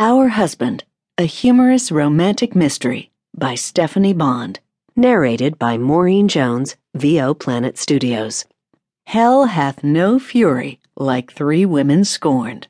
Our Husband, a humorous romantic mystery by Stephanie Bond. Narrated by Maureen Jones, VO Planet Studios. Hell hath no fury like three women scorned.